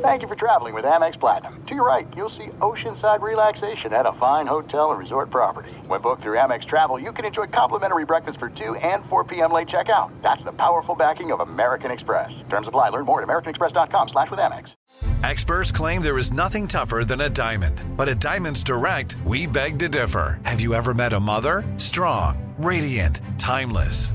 Thank you for traveling with Amex Platinum. To your right, you'll see oceanside relaxation at a fine hotel and resort property. When booked through Amex Travel, you can enjoy complimentary breakfast for 2 and 4 p.m. late checkout. That's the powerful backing of American Express. Terms apply. Learn more at americanexpress.com slash with Amex. Experts claim there is nothing tougher than a diamond. But at Diamonds Direct, we beg to differ. Have you ever met a mother? Strong, radiant, timeless.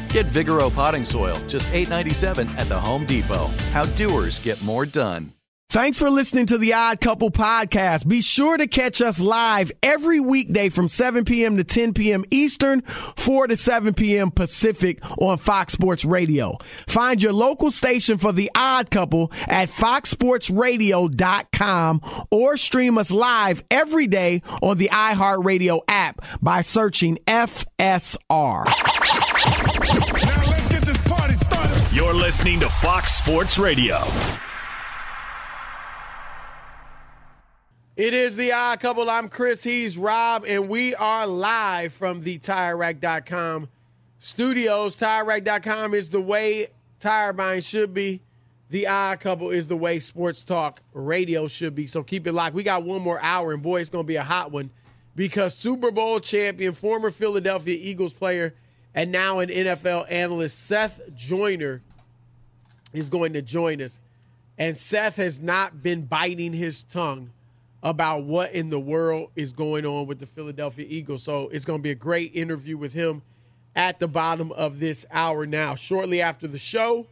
Get Vigoro potting soil, just $8.97 at the Home Depot. How doers get more done. Thanks for listening to the Odd Couple podcast. Be sure to catch us live every weekday from 7 p.m. to 10 p.m. Eastern, 4 to 7 p.m. Pacific on Fox Sports Radio. Find your local station for the Odd Couple at foxsportsradio.com or stream us live every day on the iHeartRadio app by searching FSR. You're listening to Fox Sports Radio. It is the odd couple. I'm Chris. He's Rob, and we are live from the TireRack.com studios. TireRack.com is the way tire buying should be. The odd couple is the way sports talk radio should be. So keep it locked. We got one more hour, and boy, it's going to be a hot one because Super Bowl champion, former Philadelphia Eagles player, and now an NFL analyst, Seth Joyner, is going to join us. And Seth has not been biting his tongue about what in the world is going on with the Philadelphia Eagles. So it's going to be a great interview with him at the bottom of this hour now. Shortly after the show,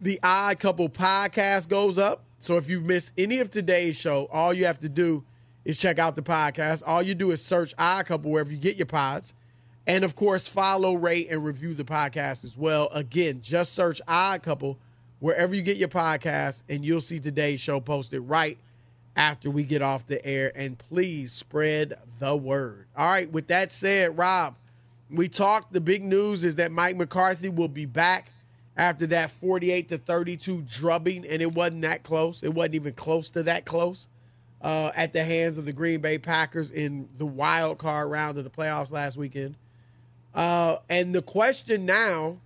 the Odd Couple podcast goes up. So if you've missed any of today's show, all you have to do is check out the podcast. All you do is search Odd Couple wherever you get your pods. And of course, follow, rate, and review the podcast as well. Again, just search Odd Couple wherever you get your podcast, and you'll see today's show posted right after we get off the air. And please spread the word. All right, with that said, Rob, we talked. The big news is that Mike McCarthy will be back after that 48 to 32 drubbing, and it wasn't that close. It wasn't even close to that close uh, at the hands of the Green Bay Packers in the wild card round of the playoffs last weekend. Uh, and the question now,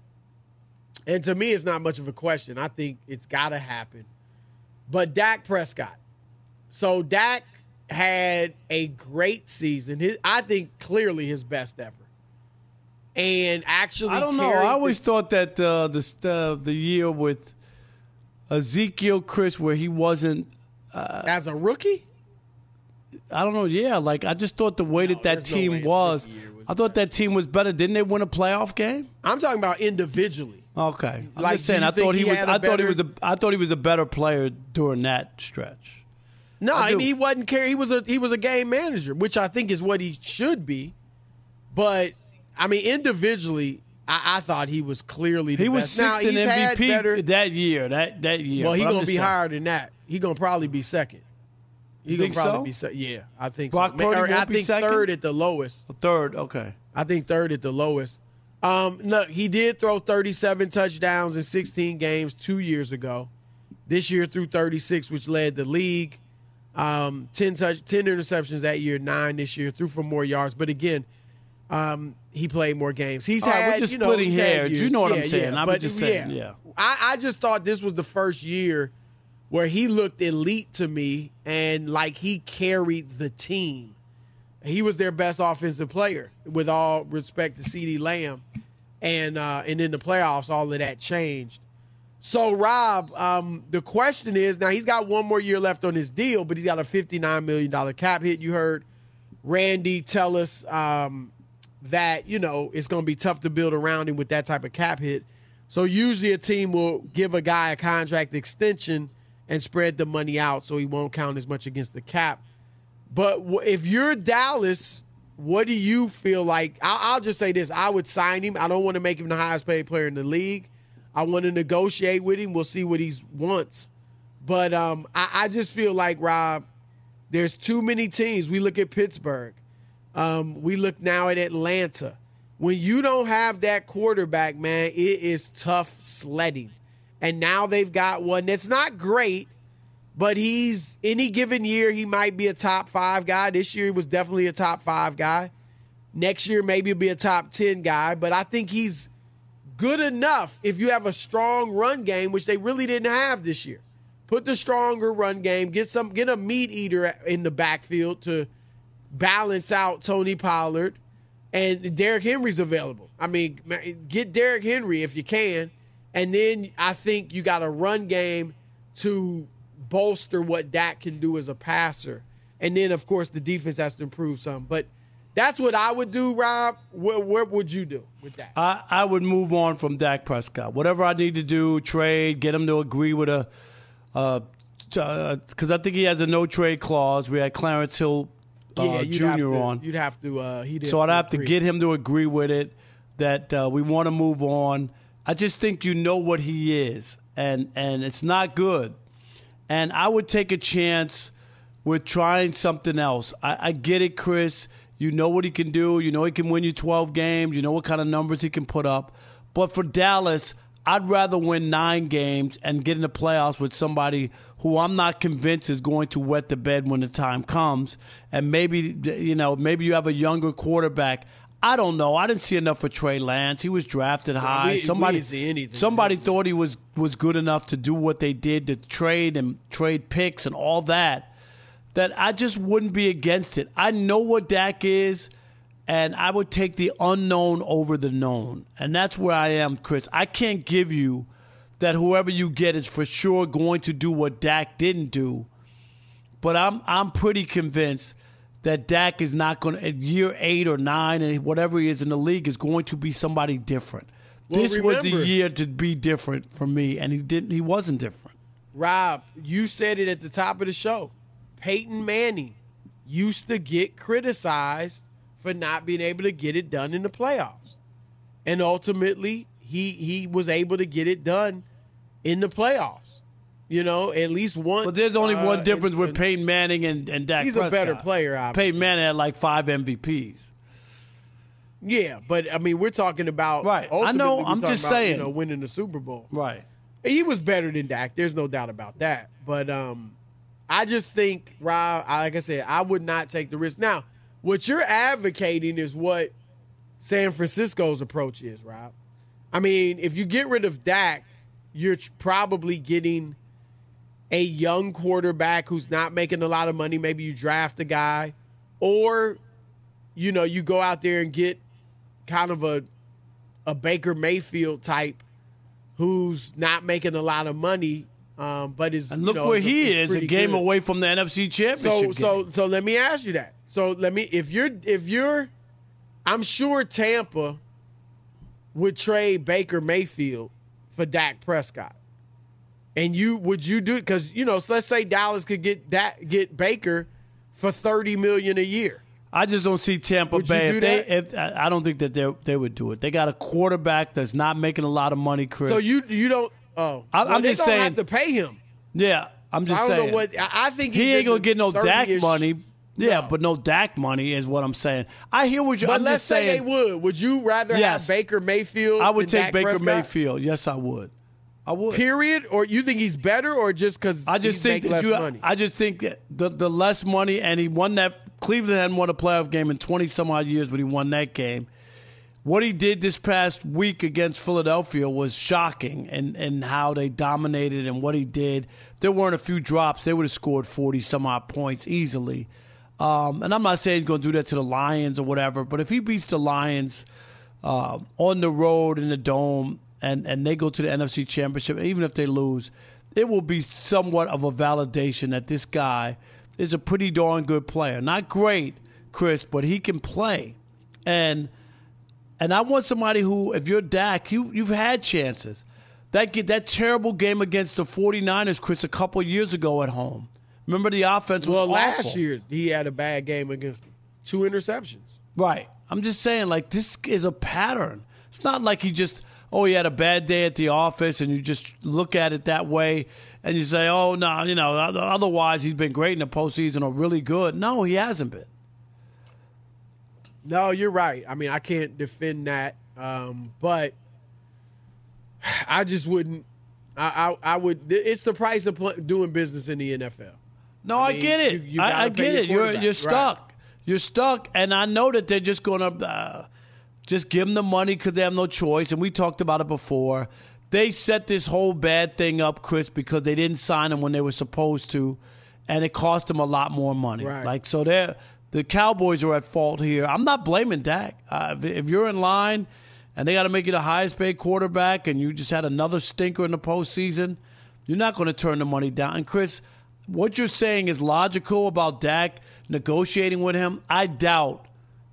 and to me, it's not much of a question. I think it's got to happen. But Dak Prescott. So Dak had a great season. His, I think clearly his best ever. And actually, I don't know. I always the, thought that uh, the uh, the year with Ezekiel Chris, where he wasn't uh, as a rookie. I don't know. Yeah, like I just thought the way no, that that team no was, was I thought that team was better. Didn't they win a playoff game? I'm talking about individually. Okay, I'm like, just saying. I thought he, was. I better... thought he was a. I thought he was a better player during that stretch. No, I, I mean he wasn't care. He was a he was a game manager, which I think is what he should be. But I mean, individually, I, I thought he was clearly he was sixth now, in MVP better, that year. That that year. Well, he's gonna be saying. higher than that. He's gonna probably be second. He gonna probably so? be second. Yeah, I think Brock so. Purdy I think second? third at the lowest. third, okay. I think third at the lowest. Um, look, he did throw 37 touchdowns in 16 games two years ago. This year threw 36, which led the league. Um, 10 touch, 10 interceptions that year, nine this year. Threw for more yards, but again, um, he played more games. He's All had we're just you know, splitting hairs. You know what yeah, I'm saying? Yeah, I'm but, just saying. Yeah, I, I just thought this was the first year where he looked elite to me and like he carried the team. He was their best offensive player, with all respect to CeeDee Lamb. And uh, and in the playoffs, all of that changed. So, Rob, um, the question is now he's got one more year left on his deal, but he's got a $59 million cap hit. You heard Randy tell us um, that, you know, it's going to be tough to build around him with that type of cap hit. So usually a team will give a guy a contract extension and spread the money out so he won't count as much against the cap. But if you're Dallas, what do you feel like? I'll, just say this: I would sign him. I don't want to make him the highest paid player in the league. I want to negotiate with him. We'll see what he wants. But um, I, I, just feel like Rob, there's too many teams. We look at Pittsburgh. Um, we look now at Atlanta. When you don't have that quarterback, man, it is tough sledding. And now they've got one that's not great, but he's any given year he might be a top five guy. This year he was definitely a top five guy. Next year maybe he'll be a top ten guy, but I think he's good enough if you have a strong run game, which they really didn't have this year. Put the stronger run game, get some get a meat eater in the backfield to balance out Tony Pollard, and Derrick Henry's available. I mean, get Derrick Henry if you can, and then I think you got a run game to bolster what Dak can do as a passer. And then, of course, the defense has to improve some. But that's what I would do, Rob. What, what would you do with that? I, I would move on from Dak Prescott. Whatever I need to do, trade, get him to agree with a, because uh, I think he has a no trade clause. We had Clarence Hill uh, yeah, Jr. To, on. You'd have to. Uh, he so I'd have to get him to agree with it that uh, we want to move on. I just think you know what he is, and and it's not good. And I would take a chance with trying something else. I, I get it, Chris. You know what he can do. You know he can win you 12 games. You know what kind of numbers he can put up. But for Dallas, I'd rather win nine games and get in the playoffs with somebody who I'm not convinced is going to wet the bed when the time comes. And maybe, you know, maybe you have a younger quarterback. I don't know. I didn't see enough for Trey Lance. He was drafted high. We, somebody we somebody thought he was was good enough to do what they did to trade and trade picks and all that. That I just wouldn't be against it. I know what Dak is, and I would take the unknown over the known. And that's where I am, Chris. I can't give you that whoever you get is for sure going to do what Dak didn't do. But I'm I'm pretty convinced that Dak is not going to, at year eight or nine, and whatever he is in the league, is going to be somebody different. Well, this remember, was the year to be different for me, and he didn't. He wasn't different. Rob, you said it at the top of the show. Peyton Manning used to get criticized for not being able to get it done in the playoffs, and ultimately he he was able to get it done in the playoffs. You know, at least one. But there's only uh, one difference and, with Peyton Manning and, and Dak He's Prescott. a better player, obviously. Peyton Manning had like five MVPs. Yeah, but I mean, we're talking about right. I know. I'm just about, saying, you know, winning the Super Bowl. Right. He was better than Dak. There's no doubt about that. But um, I just think, Rob, like I said, I would not take the risk. Now, what you're advocating is what San Francisco's approach is, Rob. I mean, if you get rid of Dak, you're probably getting a young quarterback who's not making a lot of money. Maybe you draft a guy, or you know you go out there and get kind of a a Baker Mayfield type who's not making a lot of money, um, but is and look you know, where is, he is, is a game good. away from the NFC Championship. So so so let me ask you that. So let me if you're if you're, I'm sure Tampa would trade Baker Mayfield for Dak Prescott. And you would you do it because you know? So let's say Dallas could get that get Baker for thirty million a year. I just don't see Tampa would Bay. if they, if, I don't think that they they would do it. They got a quarterback that's not making a lot of money, Chris. So you you don't. Oh, I, well, they just don't saying. Have to pay him. Yeah, I'm just so I don't saying. Know what I think he ain't gonna get no Dak money. Yeah, no. but no Dak money is what I'm saying. I hear what you. But I'm let's say saying, they would. Would you rather yes. have Baker Mayfield? I would take Dak Baker Prescott? Mayfield. Yes, I would. I would. Period. Or you think he's better, or just because I just think less you, money? I just think that the the less money, and he won that. Cleveland hadn't won a playoff game in twenty some odd years, but he won that game. What he did this past week against Philadelphia was shocking, and and how they dominated and what he did. There weren't a few drops; they would have scored forty some odd points easily. Um, and I'm not saying he's going to do that to the Lions or whatever, but if he beats the Lions uh, on the road in the dome and, and they go to the NFC Championship, even if they lose, it will be somewhat of a validation that this guy is a pretty darn good player. Not great, Chris, but he can play. And and I want somebody who, if you're Dak, you you've had chances. That that terrible game against the 49ers, Chris, a couple years ago at home. Remember the offense was well, awful. last year he had a bad game against two interceptions. Right. I'm just saying, like, this is a pattern. It's not like he just, oh, he had a bad day at the office and you just look at it that way and you say, oh, no, you know, otherwise he's been great in the postseason or really good. No, he hasn't been. No, you're right. I mean, I can't defend that. Um, but I just wouldn't. I, I, I would. It's the price of pl- doing business in the NFL. No, I, I get it. You, you I, I, get it. You're you're stuck. Right. You're stuck, and I know that they're just going to uh, just give them the money because they have no choice. And we talked about it before. They set this whole bad thing up, Chris, because they didn't sign him when they were supposed to, and it cost them a lot more money. Right. Like so, they're the Cowboys are at fault here. I'm not blaming Dak. Uh, if, if you're in line and they got to make you the highest paid quarterback, and you just had another stinker in the postseason, you're not going to turn the money down. And Chris, what you're saying is logical about Dak negotiating with him. I doubt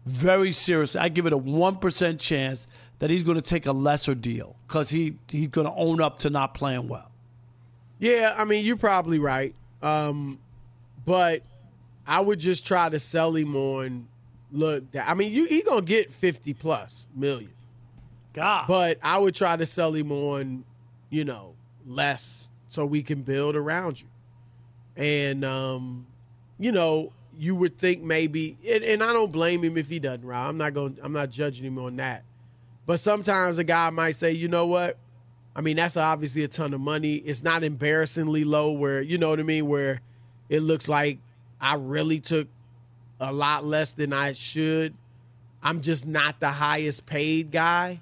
very seriously. I give it a one percent chance that he's going to take a lesser deal because he he's going to own up to not playing well. Yeah, I mean you're probably right, um, but I would just try to sell him on. Look, I mean you he gonna get fifty plus million. God, but I would try to sell him on, you know, less so we can build around you, and um, you know you would think maybe, and, and I don't blame him if he doesn't. Right, I'm not going. I'm not judging him on that. But sometimes a guy might say, you know what? I mean, that's obviously a ton of money. It's not embarrassingly low where, you know what I mean, where it looks like I really took a lot less than I should. I'm just not the highest paid guy.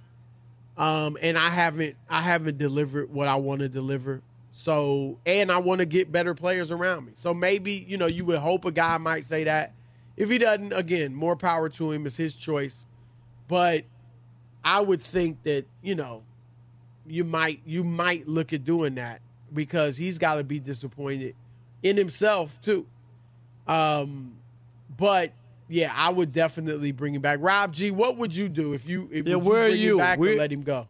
Um, and I haven't I haven't delivered what I want to deliver. So, and I want to get better players around me. So maybe, you know, you would hope a guy might say that. If he doesn't, again, more power to him. It's his choice. But I would think that you know you might you might look at doing that because he's got to be disappointed in himself too. Um, but yeah, I would definitely bring him back. Rob G, what would you do if you if yeah, you where bring are you? him back or let him go?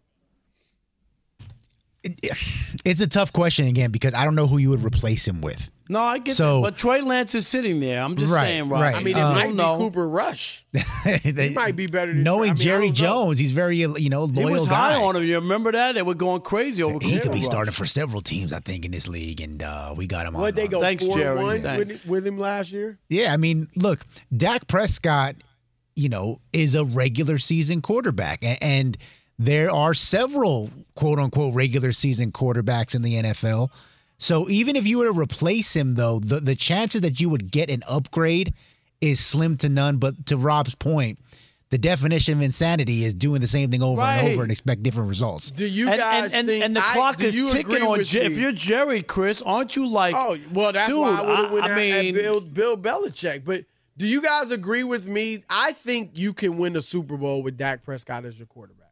It's a tough question again because I don't know who you would replace him with. No, I get So- that. But Trey Lance is sitting there. I'm just Right, saying, Rob. right. I mean, it Um, might be. Cooper Rush. They- He might be better than knowing I mean, Jerry don't know. Jones. He's very you know loyal. He loyal was guy. high on him. You remember that? They were going crazy over Cooper. He could be Rush. starting for several teams, I think, in this league, and uh, we got him on. What they uh, go Thanks, four Jerry. one Thanks. with, with him last year? Yeah, I mean, look, Dak Prescott, you know, is a regular season quarterback, and, and there are several quote unquote regular season quarterbacks in the NFL. So even if you were to replace him, though, the the chances that you would get an upgrade is slim to none. But to Rob's point, the definition of insanity is doing the same thing over and over and expect different results. Do you and, guys and, and, think? and the clock do is ticking on. with Je- if you're Jerry, Chris, aren't you like? Oh well, that's dude, why I would have went I, out I at mean, Bill, Bill Belichick. But do you guys agree with me? I think you can win a Super Bowl with Dak Prescott as your quarterback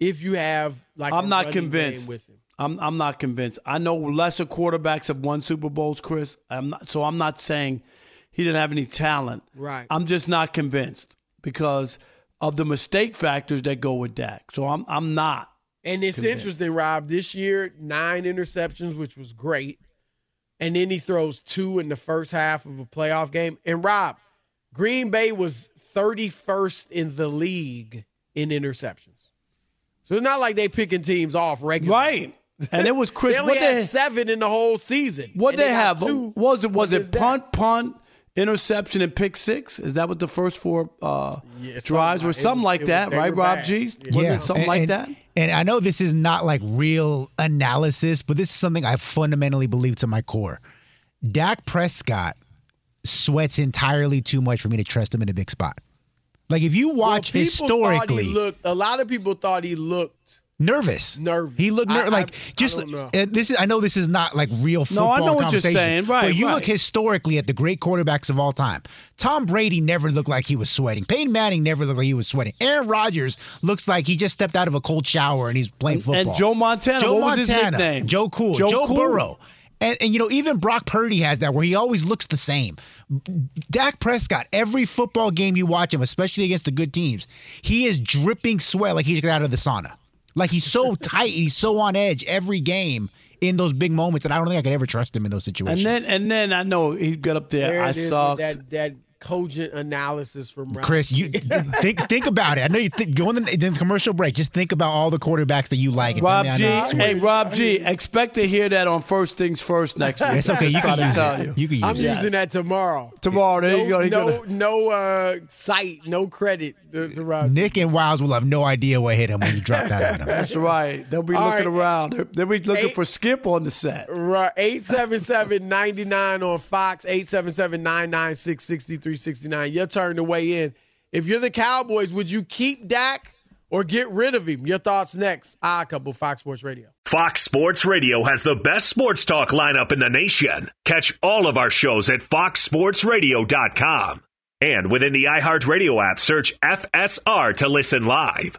if you have like. I'm a not convinced. with him. I'm I'm not convinced. I know lesser quarterbacks have won Super Bowls, Chris. I'm not, so I'm not saying he didn't have any talent. Right. I'm just not convinced because of the mistake factors that go with Dak. So I'm I'm not. And it's Convinced. interesting, Rob. This year, nine interceptions, which was great, and then he throws two in the first half of a playoff game. And Rob, Green Bay was 31st in the league in interceptions. So it's not like they picking teams off regularly. Right. And it was Chris. They only what had they, seven in the whole season. what And they have? two Was it was it Dak. punt, punt, interception, and pick six? Is that what the first four uh, Yeah, drives were? like- Something was- like that, right, Rob bad. G? Yeah. Yeah, something and- like and- that? And I know this is not like real analysis, but this is something I fundamentally believe to my core. Dak Prescott sweats entirely too much for me to trust him in a big spot. Like if you watch people thought historically, he looked. A lot of people thought he looked. nervous. Nervous. He looked ner- I- I- like I just. don't know. and this is. I know this is not like real football. No, football I know what you're saying. Right, But you right. look historically at the great quarterbacks of all time. Tom Brady never looked like he was sweating. Peyton Manning never looked like he was sweating. Aaron Rodgers looks like he just stepped out of a cold shower and he's playing football. And Joe Montana, Joe what was his Montana, nickname? Joe Cool, Joe Joe, Cool. Burrow. And, and you know, even Brock Purdy has that where he always looks the same. Dak Prescott, every football game you watch him, especially against the good teams, he is dripping sweat like he just got out of the sauna. Like he's so tight, he's so on edge every game in those big moments, and I don't think I could ever trust him in those situations. And then and then I know he got up there. There I saw that that cogent analysis from Ralph. Chris, you think think about it. I know you think go in the, the commercial break. Just think about all the quarterbacks that you like. And Rob me I G, hey. Rob G, expect to hear that on First Things First next week. it's okay. You can use tell it. you. You can use I'm it. using that tomorrow. Tomorrow, there no, you go. He no, gonna- no uh, site, no credit to, to Rob. Nick and Wildes will have no idea what hit him when you drop that on him. That's right. They'll be All looking right. around. They'll be looking Eight- for Skip on the set. Right. 877-99 on Fox, 877-996-6369. Your turn to weigh in. If you're the Cowboys, would you keep Dak or get rid of him? Your thoughts next. Ah, I couple Fox Sports Radio. Fox Sports Radio has the best sports talk lineup in the nation. Catch all of our shows at foxsportsradio.com. And within the iHeartRadio app, search FSR to listen live.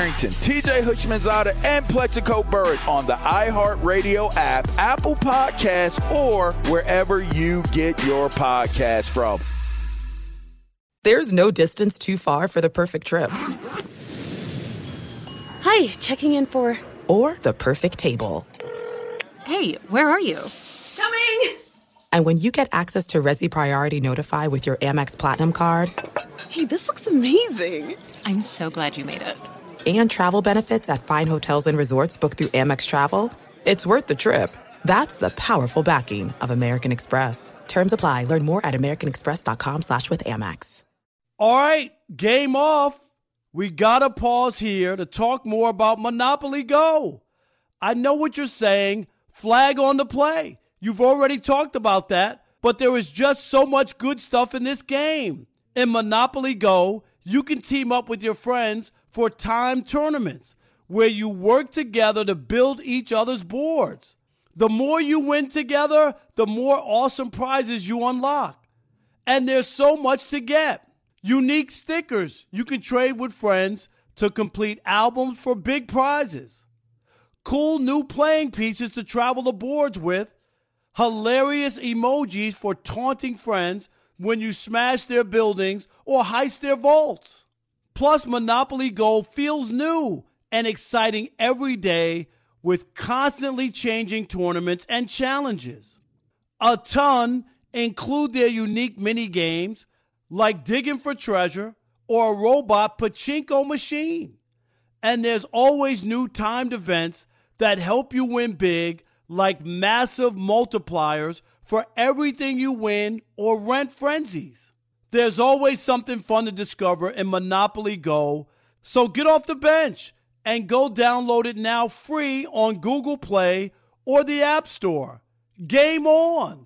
TJ Houshmandzadeh, and Plaxico Burress on the iHeartRadio app, Apple Podcasts, or wherever you get your podcast from. There's no distance too far for the perfect trip. Hi, checking in for. Or the perfect table. Hey, where are you? Coming! And when you get access to Resy Priority Notify with your Amex Platinum card Hey, this looks amazing! I'm so glad you made it. And travel benefits at fine hotels and resorts booked through Amex Travel, it's worth the trip. That's the powerful backing of American Express. Terms apply. Learn more at americanexpress.com slash with Amex. All right, game off. We got to pause here to talk more about Monopoly Go. I know what you're saying. Flag on the play. You've already talked about that, but there is just so much good stuff in this game. In Monopoly Go, you can team up with your friends for time tournaments where you work together to build each other's boards. The more you win together, the more awesome prizes you unlock. And there's so much to get. Unique stickers you can trade with friends to complete albums for big prizes. Cool new playing pieces to travel the boards with. Hilarious emojis for taunting friends when you smash their buildings or heist their vaults. Plus, Monopoly Go feels new and exciting every day with constantly changing tournaments and challenges. A ton include their unique mini games like digging for treasure or a robot pachinko machine. And there's always new timed events that help you win big, like massive multipliers for everything you win or rent frenzies. There's always something fun to discover in Monopoly Go, so get off the bench and go download it now free on Google Play or the App Store. Game on!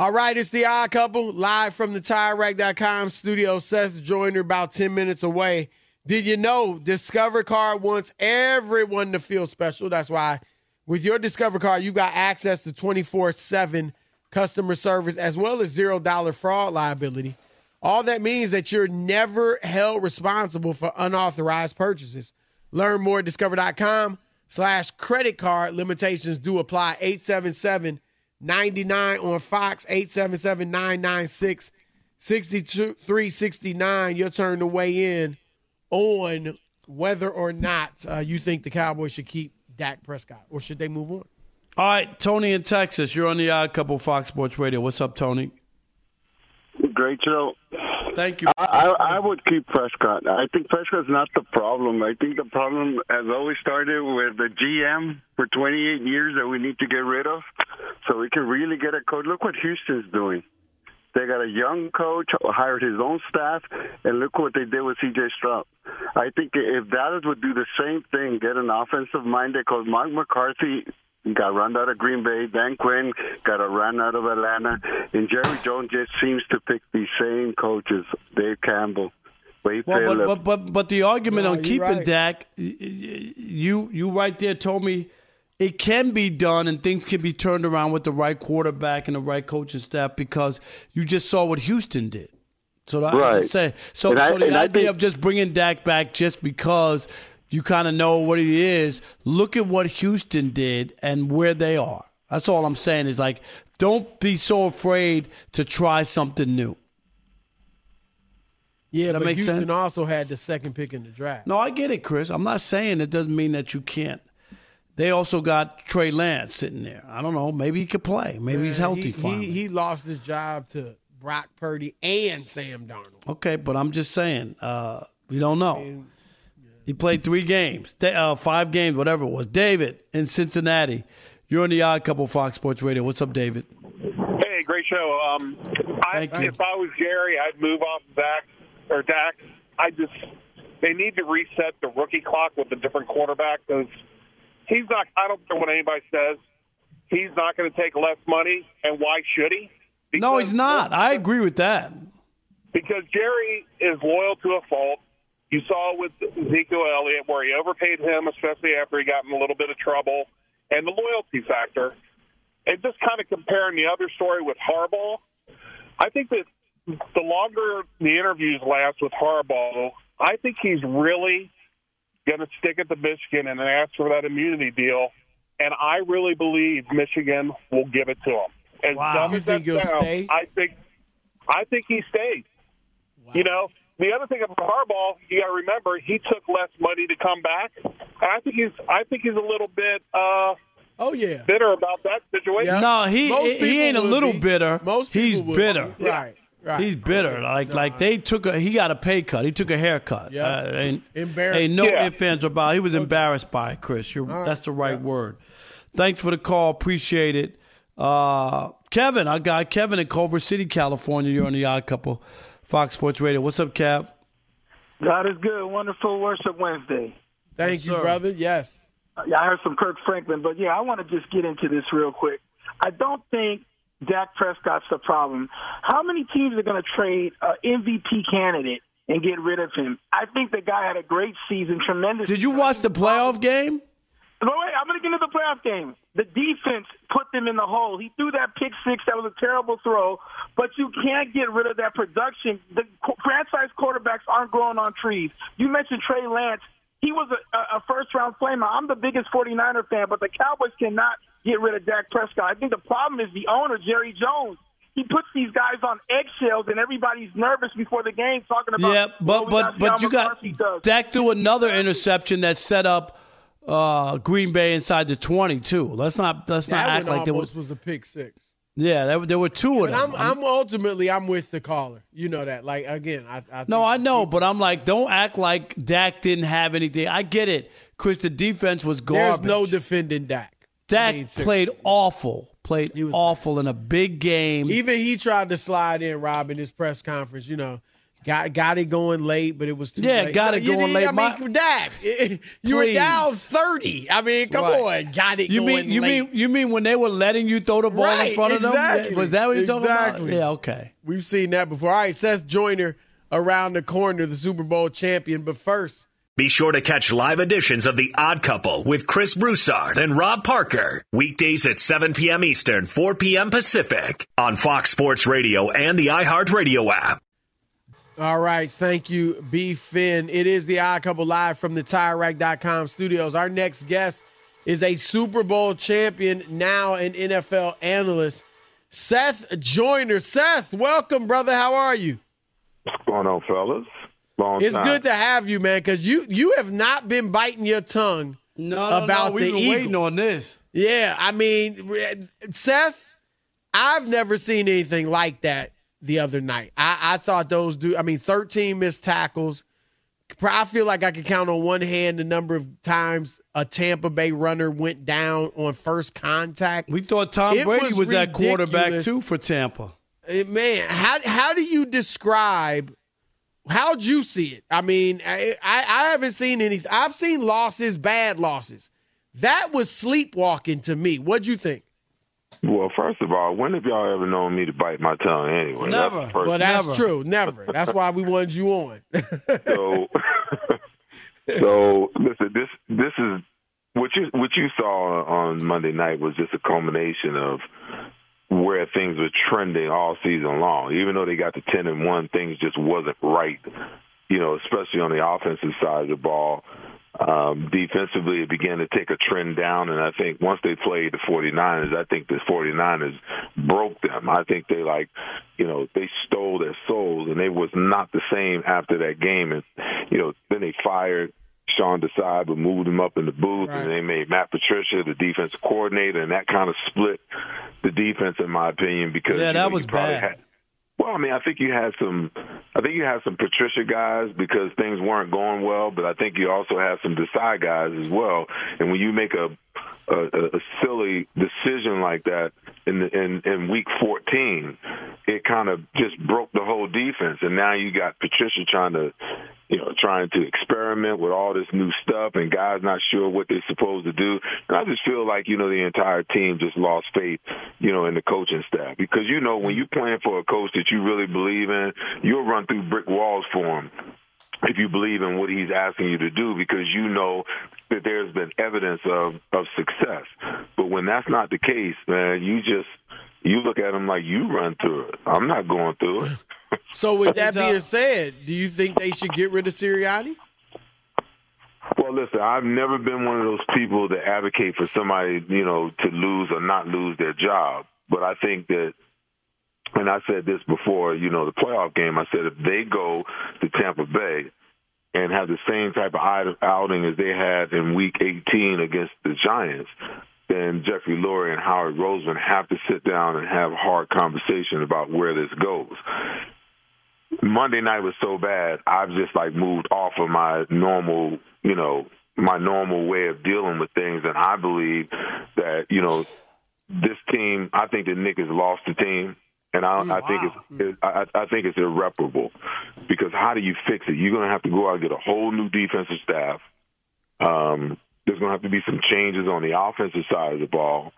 All right, it's the odd couple live from the TireRack.com studio. Seth Joyner about 10 minutes away. Did you know Discover Card wants everyone to feel special? That's why with your Discover Card, you got access to 24 7 customer service as well as $0 fraud liability. All that means that you're never held responsible for unauthorized purchases. Learn more at discover.com slash credit card. Limitations do apply. 877 99 on Fox, 877 996 6369. Your turn to weigh in on whether or not uh, you think the Cowboys should keep Dak Prescott or should they move on. All right, Tony in Texas. You're on the Odd Couple Fox Sports Radio. What's up, Tony? Great show. Thank you. I, I, I would keep Prescott. I think Prescott's not the problem. I think the problem has always started with the GM for 28 years that we need to get rid of so we can really get a coach. Look what Houston's doing. They got a young coach, hired his own staff, and look what they did with C.J. Stroud. I think if Dallas would do the same thing, get an offensive-minded coach, Mark McCarthy got run out of Green Bay. Dan Quinn got a run out of Atlanta. And Jerry Jones just seems to pick these same coaches. Dave Campo. Wade Well, Phillips. but, but but but the argument No, on keeping right. Dak, y- y- you you right there told me it can be done and things can be turned around with the right quarterback and the right coaching staff because you just saw what Houston did. So that I Right. say so. And I- so the and I idea think- of just bringing Dak back just because you kind of know what he is. Look at what Houston did and where they are. That's all I'm saying is like, don't be so afraid to try something new. Yeah, that but Houston sense? also had the second pick in the draft. No, I get it, Chris. I'm not saying it doesn't mean that you can't. They also got Trey Lance sitting there. I don't know. Maybe he could play. Maybe he's healthy he, finally. He, he lost his job to Brock Purdy and Sam Darnold. okay, but I'm just saying. Uh, we don't know. He played three games, uh, five games, whatever it was. David in Cincinnati. You're on the Odd Couple Fox Sports Radio. What's up, David? Hey, great show. Um, I, Thank you. if I was Jerry, I'd move off Zach or Dak. I just they need to reset the rookie clock with a different quarterback because he's not. I don't care what anybody says. He's not going to take less money, and why should he? no, he's not. I agree with that. Because Jerry is loyal to a fault. You saw with Ezekiel Elliott where he overpaid him, especially after he got in a little bit of trouble, and the loyalty factor. And just kind of comparing the other story with Harbaugh, I think that the longer the interviews last with Harbaugh, I think he's really going to stick at the Michigan and ask for that immunity deal. And I really believe Michigan will give it to him. As Wow. dumb You as that sounds, stay? I think I think he stays. Wow. You know, the other thing about Harbaugh, you got to remember, he took less money to come back. And I think he's, I think he's a little bit, uh, oh yeah, bitter about that situation. No, he Most he ain't a little be. bitter. Most he's people would be. bitter. Right, right. He's bitter. Like like they took a he got a pay cut. He took a haircut. Yeah. Uh, and, Embarrassed. Ain't no Yeah. ifs ands or about. He was embarrassed by it, Chris. You're, That's the right word. Thanks for the call. Appreciate it. Uh, Kevin, I got Kevin in Culver City, California. You're on the Odd Couple, Fox Sports Radio. What's up, Cap? God is good. Wonderful worship Wednesday. Thank you, brother. Yes. Yeah, I heard some Kirk Franklin, but yeah, I want to just get into this real quick. I don't think Dak Prescott's the problem. How many teams are going to trade an MVP candidate and get rid of him? I think the guy had a great season, tremendous. Did you watch the playoff game? But wait, I'm going to get into the playoff game. The defense put them in the hole. He threw that pick six. That was a terrible throw. But you can't get rid of that production. The franchise quarterbacks aren't growing on trees. You mentioned Trey Lance. He was a, a- first round flamer. I'm the biggest 49er fan, but the Cowboys cannot get rid of Dak Prescott. I think the problem is the owner, Jerry Jones. He puts these guys on eggshells, and everybody's nervous before the game, talking about. Yeah, but we but but you got does. Dak threw another interception that set up uh, Green Bay inside the twenty too. Let's not let's not act like there was. was a pick six. Yeah, there, there were two of them. I'm, I'm ultimately I'm with the caller. You know that. Like again, I, I no, I know, but I'm like, don't act like Dak didn't have anything. I get it, Chris. The defense was there's no defending Dak. Dak I mean, played awful. Played awful in a big game. Even he tried to slide in Rob in his press conference. You know, got got it going late, but it was too late. Yeah, late. got it You going need- late. I mean, My- Dak, you were Please. down thirty. I mean, come Right. on, got it You going mean you late. mean you mean when they were letting you throw the ball in front of exactly. them? Was that what you're talking about? Yeah, okay. We've seen that before. All right, Seth Joyner around the corner, the Super Bowl champion. But first, Be sure to catch live editions of The Odd Couple with Chris Broussard and Rob Parker. Weekdays at 7 p.m. Eastern, 4 p.m. Pacific on Fox Sports Radio and the iHeartRadio app. All right. Thank you, B. Finn. It is the Odd Couple live from the TireRack.com studios. Our next guest is a Super Bowl champion, now an NFL analyst, Seth Joyner. Seth, welcome, brother. How are you? What's going on, fellas? Long it's time. good to have you, man, because you you have not been biting your tongue No, no, about no, we've the been Eagles. waiting on this. Yeah, I mean, Seth, I've never seen anything like that the other night. I, I thought those do. I mean, 13 missed tackles. I feel like I could count on one hand the number of times a Tampa Bay runner went down on first contact. We thought Tom It Brady was, that quarterback too for Tampa. Eh, Man, how how do you describe? How'd you see it? I mean, I, I I haven't seen any. I've seen losses, bad losses. That was sleepwalking to me. What'd you think? Well, first of all, when have y'all ever known me to bite my tongue anyway? That's the first Well, that's true. Never. That's why we wanted you on. so, so listen, this this is what you what you saw on Monday night was just a culmination of where things were trending all season long. Even though they got to ten and one, things just wasn't right. You know, especially on the offensive side of the ball. Um, defensively, it began to take a trend down, and I think once they played the 49ers, I think the 49ers broke them. I think they like, you know, they stole their souls, and they was not the same after that game. And you know, then they fired Sean Desai, but moved him up in the booth, Right. and they made Matt Patricia the defensive coordinator, and that kind of split the defense, in my opinion, because Yeah, you that know, was you bad. Had, well, I mean, I think you had some. I think you had some Patricia guys because things weren't going well, but I think you also had some Desai guys as well. And when you make a a, a silly decision like that in the, in in week 14, it kind of just broke the whole defense. And now you got Patricia trying to, you know, trying to experiment with all this new stuff, and guys not sure what they're supposed to do. And I just feel like you know the entire team just lost faith, you know, in the coaching staff because you know when you're playing for a coach that you really believe in, you'll run through brick walls for him if you believe in what he's asking you to do because you know that there's been evidence of of success. But when that's not the case, man, you just you look at him like you run through it. I'm not going through it. So, with that being said, do you think they should get rid of Sirianni? Well, listen, I've never been one of those people that advocate for somebody, you know, to lose or not lose their job. But I think that, and I said this before, you know, the playoff game, I said if they go to Tampa Bay and have the same type of outing as they had in week 18 against the Giants, then Jeffrey Lurie and Howard Roseman have to sit down and have a hard conversation about where this goes. Monday night was so bad, I've just like moved off of my normal, you know, my normal way of dealing with things, and I believe that you know this team. I think that Nick has lost the team, and I, I think it's it, I, I think it's irreparable because how do you fix it? You're going to have to go out and get a whole new defensive staff. Um, there's going to have to be some changes on the offensive side of the ball.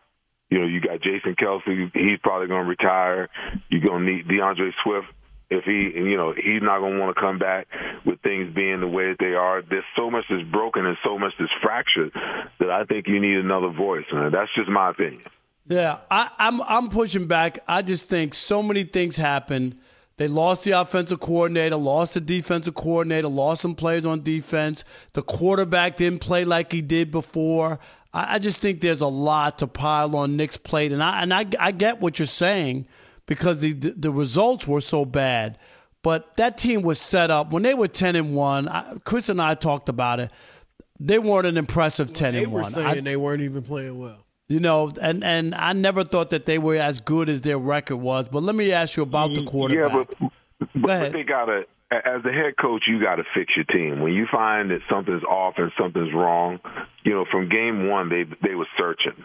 You know, you got Jason Kelce. He's probably going to retire. You're going to need D'Andre Swift. If he, you know, he's not going to want to come back with things being the way that they are. There's so much that's broken and so much that's fractured that I think you need another voice, man. That's just my opinion. Yeah, I, I'm I'm pushing back. I just think so many things happened. They lost the offensive coordinator, lost the defensive coordinator, lost some players on defense. The quarterback didn't play like he did before. I, I just think there's a lot to pile on Nick's plate, and I and I, I get what you're saying because the, the the results were so bad. But that team was set up when they were ten and one. I, Chris and I talked about it. They weren't an impressive ten They and were one. saying I- they weren't even playing well. you know, and, and I never thought that they were as good as their record was. But let me ask you about the mm, quarterback. Yeah, but, but, but they gotta. As the head coach, you got to fix your team. When you find that something's off and something's wrong, you know, from game one, they they were searching.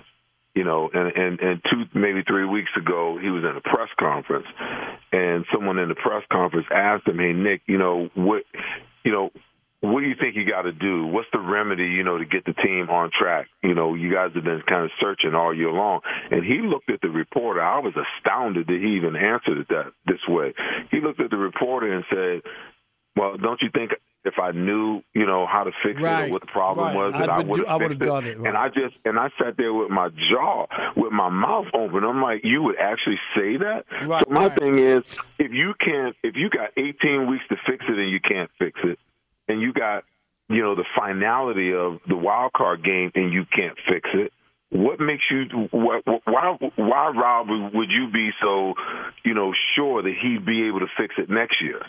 You know, and and and two maybe three weeks ago, he was in a press conference, and someone in the press conference asked him, "Hey, Nick, you know what, you know." What do you think you got to do? What's the remedy, you know, to get the team on track? You know, you guys have been kind of searching all year long. And he looked at the reporter. I was astounded that he even answered it that this way. He looked at the reporter and said, "Well, don't you think if I knew, you know, how to fix it or what the problem Right. was, that I would have fixed done it, right. And I just and I sat there with my jaw, with my mouth open. I'm like, you would actually say that? Right, so my right. thing is, if you can't, if you got 18 weeks to fix it and you can't fix it, and you got, you know, the finality of the wild card game and you can't fix it. What makes you why why why Rob would you be so you know sure that he'd be able to fix it next year?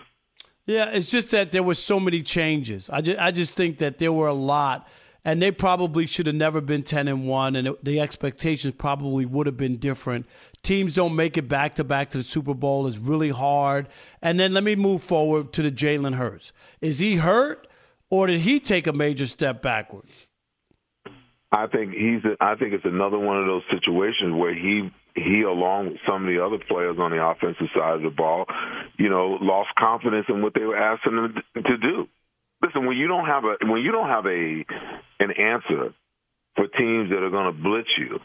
Yeah, it's just that there were so many changes. I just, I just think that there were a lot, and they probably should have never been ten and one, and the expectations probably would have been different. Teams don't make it back to back to the Super Bowl is really hard. And then let me move forward to the Jalen Hurts. Is he hurt, or did he take a major step backwards? I think he's. I think it's another one of those situations where he he, along with some of the other players on the offensive side of the ball, you know, lost confidence in what they were asking them to do. Listen, when you don't have a when you don't have a an answer for teams that are going to blitz you,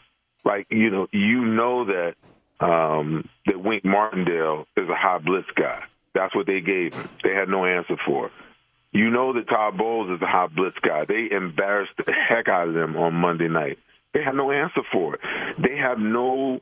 like you know, you know that um, that Wink Martindale is a high blitz guy. That's what they gave him. They had no answer for. You know that Todd Bowles is a high blitz guy. They embarrassed the heck out of them on Monday night. They have no answer for it. They have no,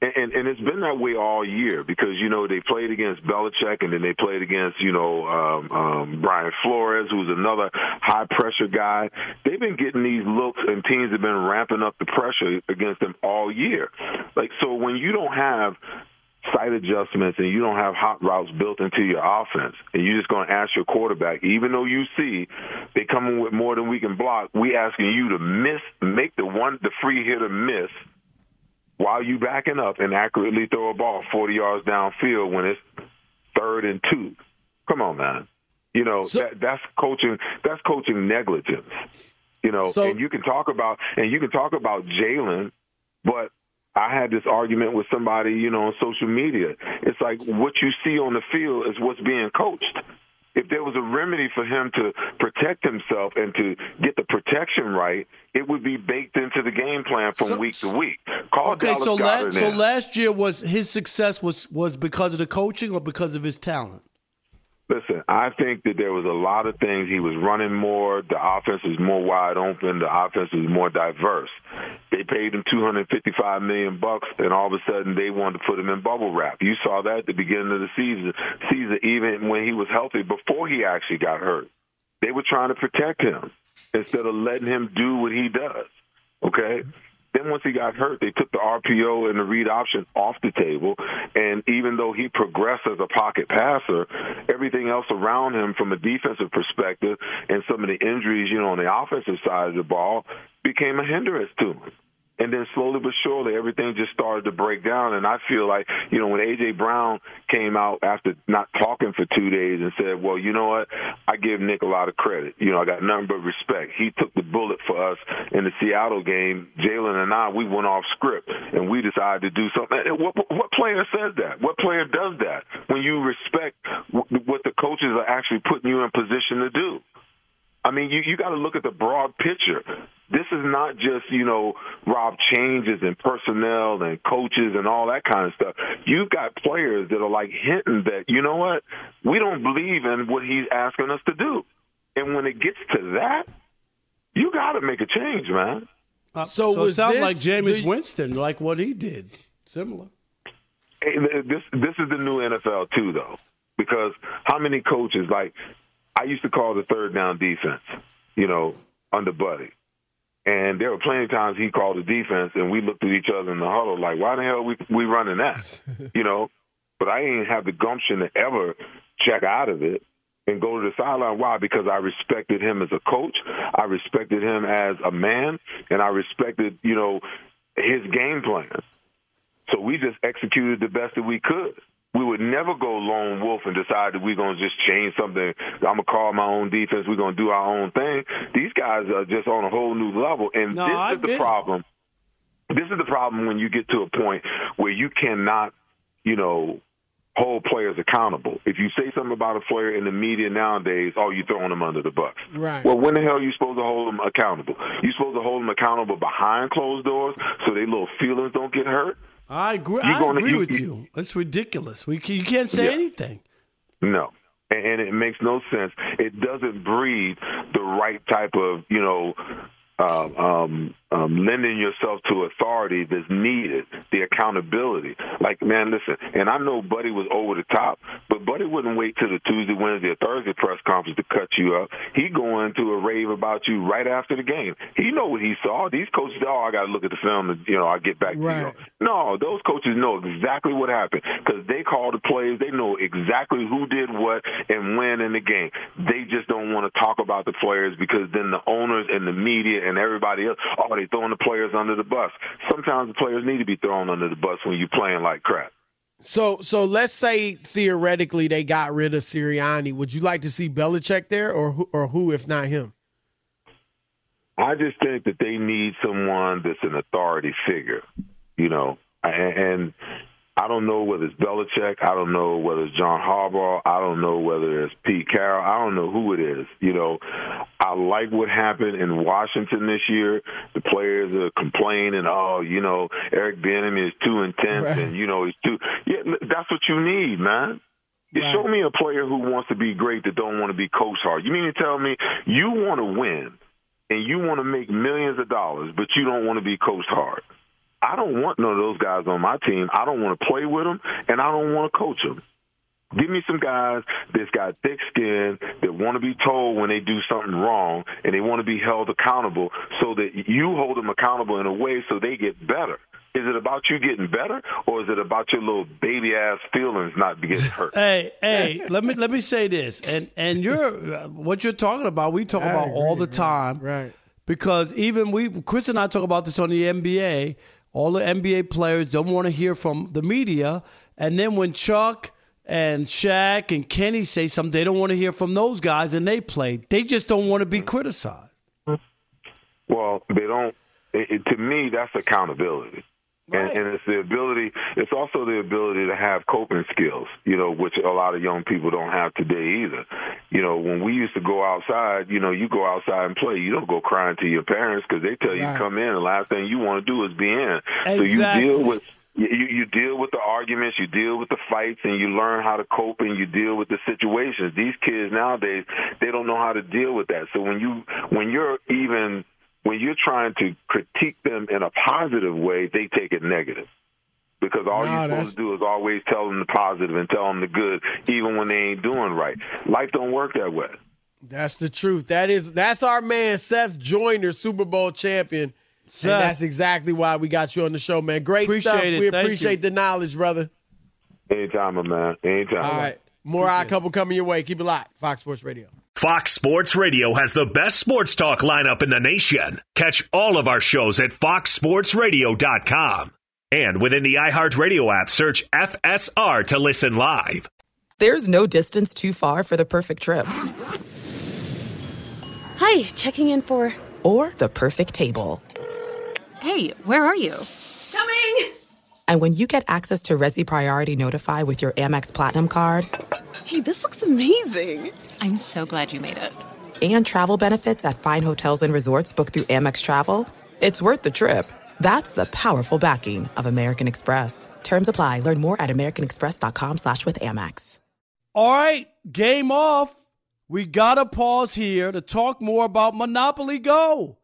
and, and, it's been that way all year because you know they played against Belichick and then they played against you know um, um, Brian Flores, who's another high pressure guy. They've been getting these looks, and teams have been ramping up the pressure against them all year. Like so, when you don't have sight adjustments and you don't have hot routes built into your offense and you're just going to ask your quarterback, even though you see they coming with more than we can block, we asking you to miss, make the one, the free hitter miss while you backing up and accurately throw a ball 40 yards downfield when it's third and two. Come on, man. You know, that, that's coaching, that's coaching negligence. You know, So- and you can talk about, and you can talk about Jalen, but I had this argument with somebody, you know, on social media. It's like what you see on the field is what's being coached. If there was a remedy for him to protect himself and to get the protection right, it would be baked into the game plan from week to week. Call Okay, Dallas so la- so last year was his success was was because of the coaching or because of his talent? Listen, I think that there was a lot of things. He was running more. The offense was more wide open. The offense was more diverse. They paid him two hundred fifty-five million bucks, and all of a sudden they wanted to put him in bubble wrap. You saw that at the beginning of the season. Season, even when he was healthy, before he actually got hurt, they were trying to protect him instead of letting him do what he does. Okay. Then once he got hurt, they took the RPO and the read option off the table. And even though he progressed as a pocket passer, everything else around him from a defensive perspective and some of the injuries, you know, on the offensive side of the ball became a hindrance to him. And then slowly but surely, everything just started to break down. And I feel like, you know, when A.J. Brown came out after not talking for two days and said, well, you know what? I give Nick a lot of credit. You know, I got nothing but respect. He took the bullet for us in the Seattle game. Jalen and I, we went off script and we decided to do something. And What, what player says that? What player does that? When you respect what the coaches are actually putting you in position to do. I mean, you, you got to look at the broad picture. This is not just, you know, Rob changes and personnel and coaches and all that kind of stuff. You've got players that are like hinting that, you know what, we don't believe in what he's asking us to do. And when it gets to that, you got to make a change, man. Uh, So it sounds like Jameis the- Winston, like what he did. Similar. Hey, this this is the new NFL too, though, because how many coaches like I used to call the third down defense, you know, under Buddy, and there were plenty of times he called the defense, and we looked at each other in the huddle like, why the hell we we running that, you know? But I ain't have the gumption to ever check out of it and go to the sideline. Why? Because I respected him as a coach, I respected him as a man, and I respected, you know, his game plan. So we just executed the best that we could. We would never go lone wolf and decide that we're going to just change something. I'm going to call my own defense. We're going to do our own thing. These guys are just on a whole new level. And No, this I is the get it. problem. This is the problem when you get to a point where you cannot, you know, hold players accountable. If you say something about a player in the media nowadays, oh, you're throwing them under the bus. Right. Well, when the hell are you supposed to hold them accountable? You're supposed to hold them accountable behind closed doors so their little feelings don't get hurt? I agree. I gonna- you- with you- you. It's ridiculous. We you can't say Yeah. anything. No. and it makes no sense. It doesn't breed the right type of, you know, uh, um, um, lending yourself to authority that's needed, the accountability. Like, man, listen, and I know Buddy was over the top, but Buddy wouldn't wait till the Tuesday, Wednesday, or Thursday press conference to cut you up. He go into a rave about you right after the game. He know what he saw. These coaches, oh, I got to look at the film, and you know, I get back right. to you. No, those coaches know exactly what happened because they call the plays. They know exactly who did what and when in the game. They just don't want to talk about the players because then the owners and the media and everybody else, oh, they throwing the players under the bus. Sometimes the players need to be thrown under the bus when you're playing like crap. So, so let's say theoretically they got rid of Sirianni. Would you like to see Belichick there, or who, or who, if not him? I just think that they need someone that's an authority figure, you know, and, and I don't know whether it's Belichick. I don't know whether it's John Harbaugh. I don't know whether it's Pete Carroll. I don't know who it is. You know, I like what happened in Washington this year. The players are complaining, oh, you know, Eric Bieniemy is too intense, right. and you know he's too. Yeah, that's what you need, man. You right. show me a player who wants to be great that don't want to be coach hard. You mean to tell me you want to win and you want to make millions of dollars, but you don't want to be coached hard? I don't want none of those guys on my team. I don't want to play with them, and I don't want to coach them. Give me some guys that's got thick skin that want to be told when they do something wrong, and they want to be held accountable, so that you hold them accountable in a way so they get better. Is it about you getting better, or is it about your little baby ass feelings not getting hurt? hey, hey, let me let me say this, and and you're what you're talking about. We talk I about agree, all the time, right? Because even we, Chris and I talk about this on the NBA all the NBA players don't want to hear from the media. And then when Chuck and Shaq and Kenny say something, they don't want to hear from those guys and they play. They just don't want to be criticized. Well, they don't. It, to me, that's accountability. Right. And, and it's the ability. It's also the ability to have coping skills, you know, which a lot of young people don't have today either. You know, when we used to go outside, you know, you go outside and play. You don't go crying to your parents because they tell you right. to come in. The last thing you want to do is be in. Exactly. So you deal with you, you deal with the arguments, you deal with the fights, and you learn how to cope and you deal with the situations. These kids nowadays, they don't know how to deal with that. So when you when you're even when you're trying to critique them in a positive way, they take it negative. Because all no, you're supposed to do is always tell them the positive and tell them the good, even when they ain't doing right. Life don't work that way. That's the truth. That is that's our man Seth Joyner, Super Bowl champion. Seth. And that's exactly why we got you on the show, man. Great appreciate stuff. It. We Thank appreciate you. the knowledge, brother. Anytime, my man. Anytime. All right. More odd couple coming your way. Keep it locked. Fox Sports Radio. Fox Sports Radio has the best sports talk lineup in the nation. Catch all of our shows at foxsportsradio.com. And within the iHeartRadio app, search FSR to listen live. There's no distance too far for the perfect trip. Hi, checking in for. Or the perfect table. Hey, where are you? Coming! And when you get access to Resy Priority Notify with your Amex Platinum card. Hey, this looks amazing! I'm so glad you made it. And travel benefits at fine hotels and resorts booked through Amex Travel. It's worth the trip. That's the powerful backing of American Express. Terms apply. Learn more at americanexpress.com slash with Amex. All right, game off. We got to pause here to talk more about Monopoly Go.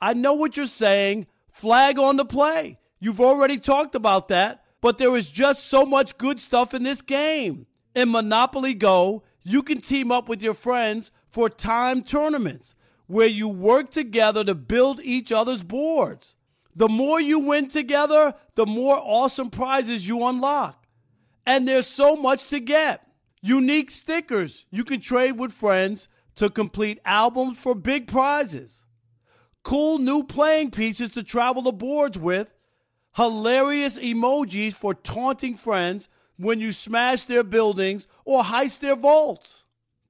I know what you're saying. Flag on the play. You've already talked about that, but there is just so much good stuff in this game. In Monopoly Go, you can team up with your friends for time tournaments where you work together to build each other's boards. The more you win together, the more awesome prizes you unlock. And there's so much to get. Unique stickers you can trade with friends to complete albums for big prizes. Cool new playing pieces to travel the boards with. Hilarious emojis for taunting friends when you smash their buildings or heist their vaults.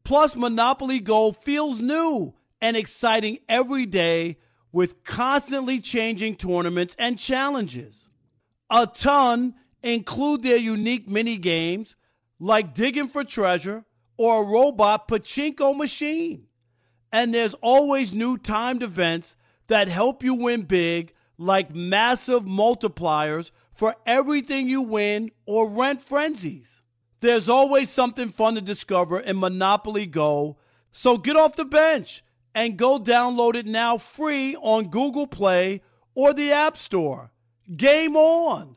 Plus, Monopoly Go feels new and exciting every day with constantly changing tournaments and challenges. A ton include their unique mini games like digging for treasure or a robot pachinko machine. And there's always new timed events that help you win big, like massive multipliers for everything you win or rent frenzies. There's always something fun to discover in Monopoly Go. So get off the bench and go download it now free on Google Play or the App Store. Game on!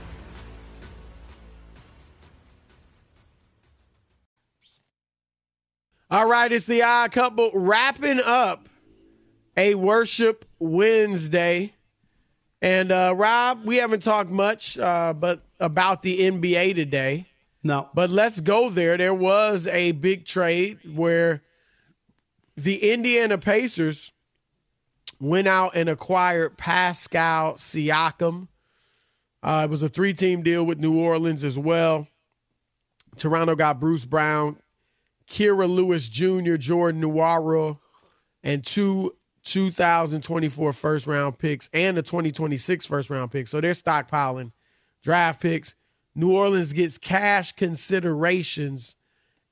All right, it's the odd couple wrapping up a worship Wednesday. And uh, Rob, we haven't talked much, uh, but about the NBA today. No, but let's go there. There was a big trade where the Indiana Pacers went out and acquired Pascal Siakam. Uh, it was a three-team deal with New Orleans as well. Toronto got Bruce Brown, Kira Lewis Jr., Jordan Nwora, and two 2024 first round picks and the 2026 first round pick. So they're stockpiling draft picks. New Orleans gets cash considerations.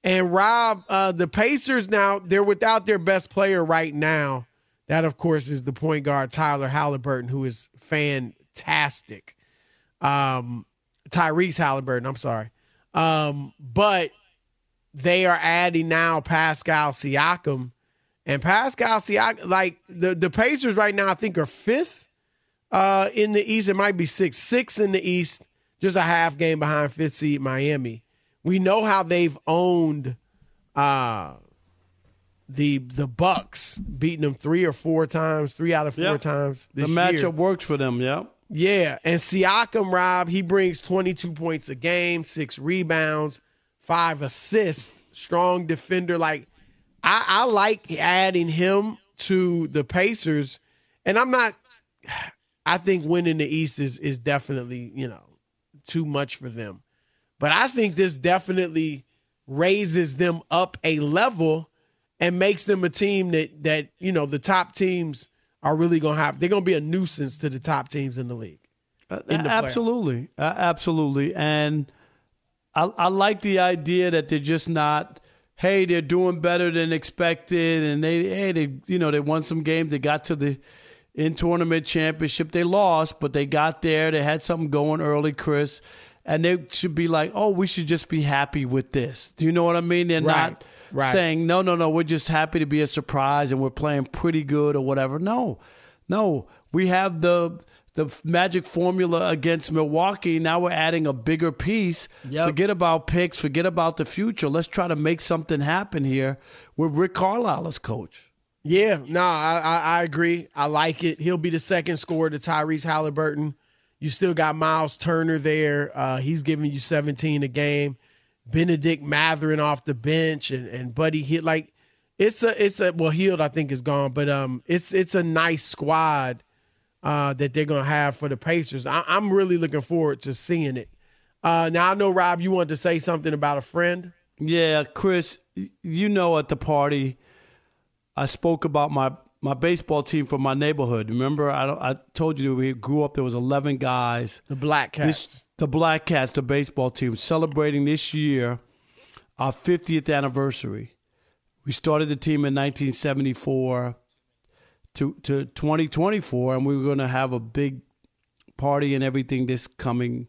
And Rob, uh, the Pacers now, they're without their best player right now. That, of course, is the point guard, Tyler Haliburton, who is fantastic. Um, Tyrese Haliburton, I'm sorry. Um, but they are adding now Pascal Siakam. And Pascal Siakam, like the, the Pacers right now, I think are fifth uh, in the East. It might be six, six in the East, just a half game behind fifth seed Miami. We know how they've owned uh, the the Bucks, beating them three or four times, three out of four Yep. times. The matchup year. works for them, yeah. Yeah, and Siakam, Rob, he brings 22 points a game, six rebounds, five assists, strong defender. Like, I, I like adding him to the Pacers, and I'm not. I think winning the East is is definitely you know too much for them, but I think this definitely raises them up a level and makes them a team that that you know the top teams are really gonna have. They're gonna be a nuisance to the top teams in the league. in the absolutely, uh, absolutely, and I, I like the idea that they're just not. Hey, they're doing better than expected, and they hey they you know they won some games. They got to the in tournament championship. They lost, but they got there. They had something going early, Chris, and they should be like, oh, we should just be happy with this. Do you know what I mean? They're Right, not right. saying no, no, no. We're just happy to be a surprise, and we're playing pretty good or whatever. No, no, we have the the magic formula against Milwaukee. Now we're adding a bigger piece. Forget about picks. Forget about the future. Let's try to make something happen here with Rick Carlisle as coach. Yeah, no, I, I I agree. I like it. He'll be the second scorer to Tyrese Haliburton. You still got Miles Turner there. Uh, he's giving you 17 a game. Bennedict Mathurin off the bench and, and Buddy hit like it's a it's a well healed I think is gone, but um it's it's a nice squad uh, that they're gonna have for the Pacers. I, I'm really looking forward to seeing it. Uh, now I know Rob, you wanted to say something about a friend. Yeah, Chris, you know at the party, I spoke about my my baseball team from my neighborhood. Remember, I don't, I told you we grew up. There was eleven guys. The Black Cats. This, the Black Cats, the baseball team, celebrating this year our 50th anniversary. We started the team in 1974 to to 2024, and we were going to have a big party and everything this coming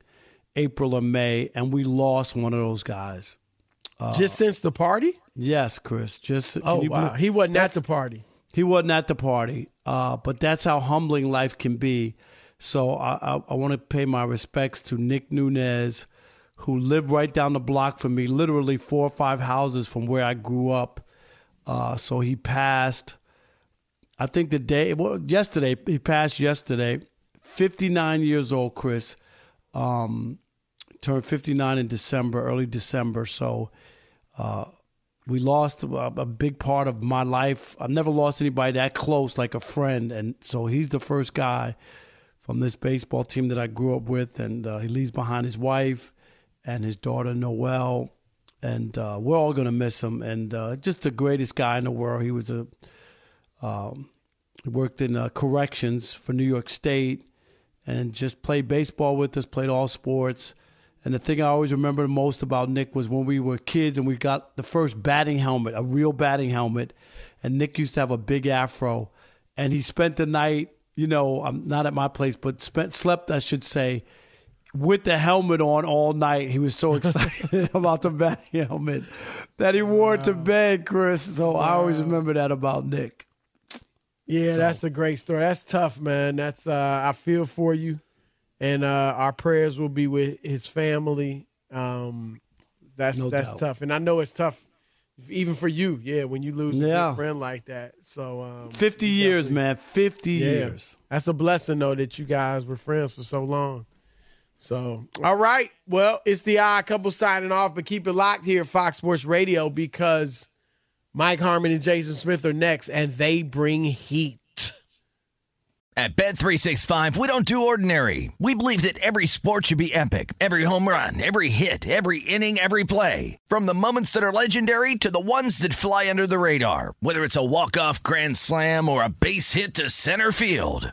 April or May, and we lost one of those guys. Uh, Just since the party? Yes, Chris. Just Oh, wow. believe- He wasn't at the party. He wasn't at the party, uh, but that's how humbling life can be. So I, I, I want to pay my respects to Nick Nunez, who lived right down the block from me, literally four or five houses from where I grew up. Uh, so he passed I think the day, well, yesterday, he passed yesterday, 59 years old, Chris. Um, turned 59 in December, early December. So uh, we lost a, a, big part of my life. I've never lost anybody that close, like a friend. And so he's the first guy from this baseball team that I grew up with. And uh, he leaves behind his wife and his daughter, Noelle. And uh, we're all going to miss him. And uh, just the greatest guy in the world. He was a. Um, worked in uh, corrections for New York State and just played baseball with us, played all sports. And the thing I always remember the most about Nick was when we were kids and we got the first batting helmet, a real batting helmet. And Nick used to have a big afro. And he spent the night, you know, I'm not at my place, but spent slept, I should say, with the helmet on all night. He was so excited about the batting helmet that he wore it to bed, Chris. So wow. I always remember that about Nick. Yeah, so. that's a great story. That's tough, man. That's uh, I feel for you and uh, our prayers will be with his family. Um, that's no that's doubt. tough, and I know it's tough, even for you. Yeah, when you lose yeah. a friend like that. So um, fifty years, man, fifty yeah, years. That's a blessing, though, that you guys were friends for so long. So, all right. Well, it's the odd couple signing off, but keep it locked here, Fox Sports Radio, because Mike Harmon and Jason Smith are next, and they bring heat. At Bet365, we don't do ordinary. We believe that every sport should be epic. Every home run, every hit, every inning, every play. From the moments that are legendary to the ones that fly under the radar. Whether it's a walk-off grand slam or a base hit to center field.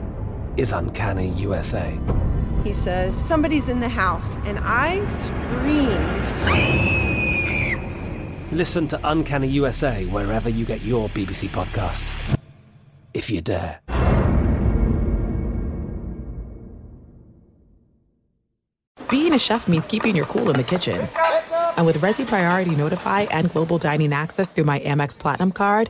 is Uncanny USA. He says, Somebody's in the house, and I screamed. Listen to Uncanny USA wherever you get your BBC podcasts, if you dare. Being a chef means keeping your cool in the kitchen. And with Resy Priority Notify and Global Dining Access through my Amex Platinum card,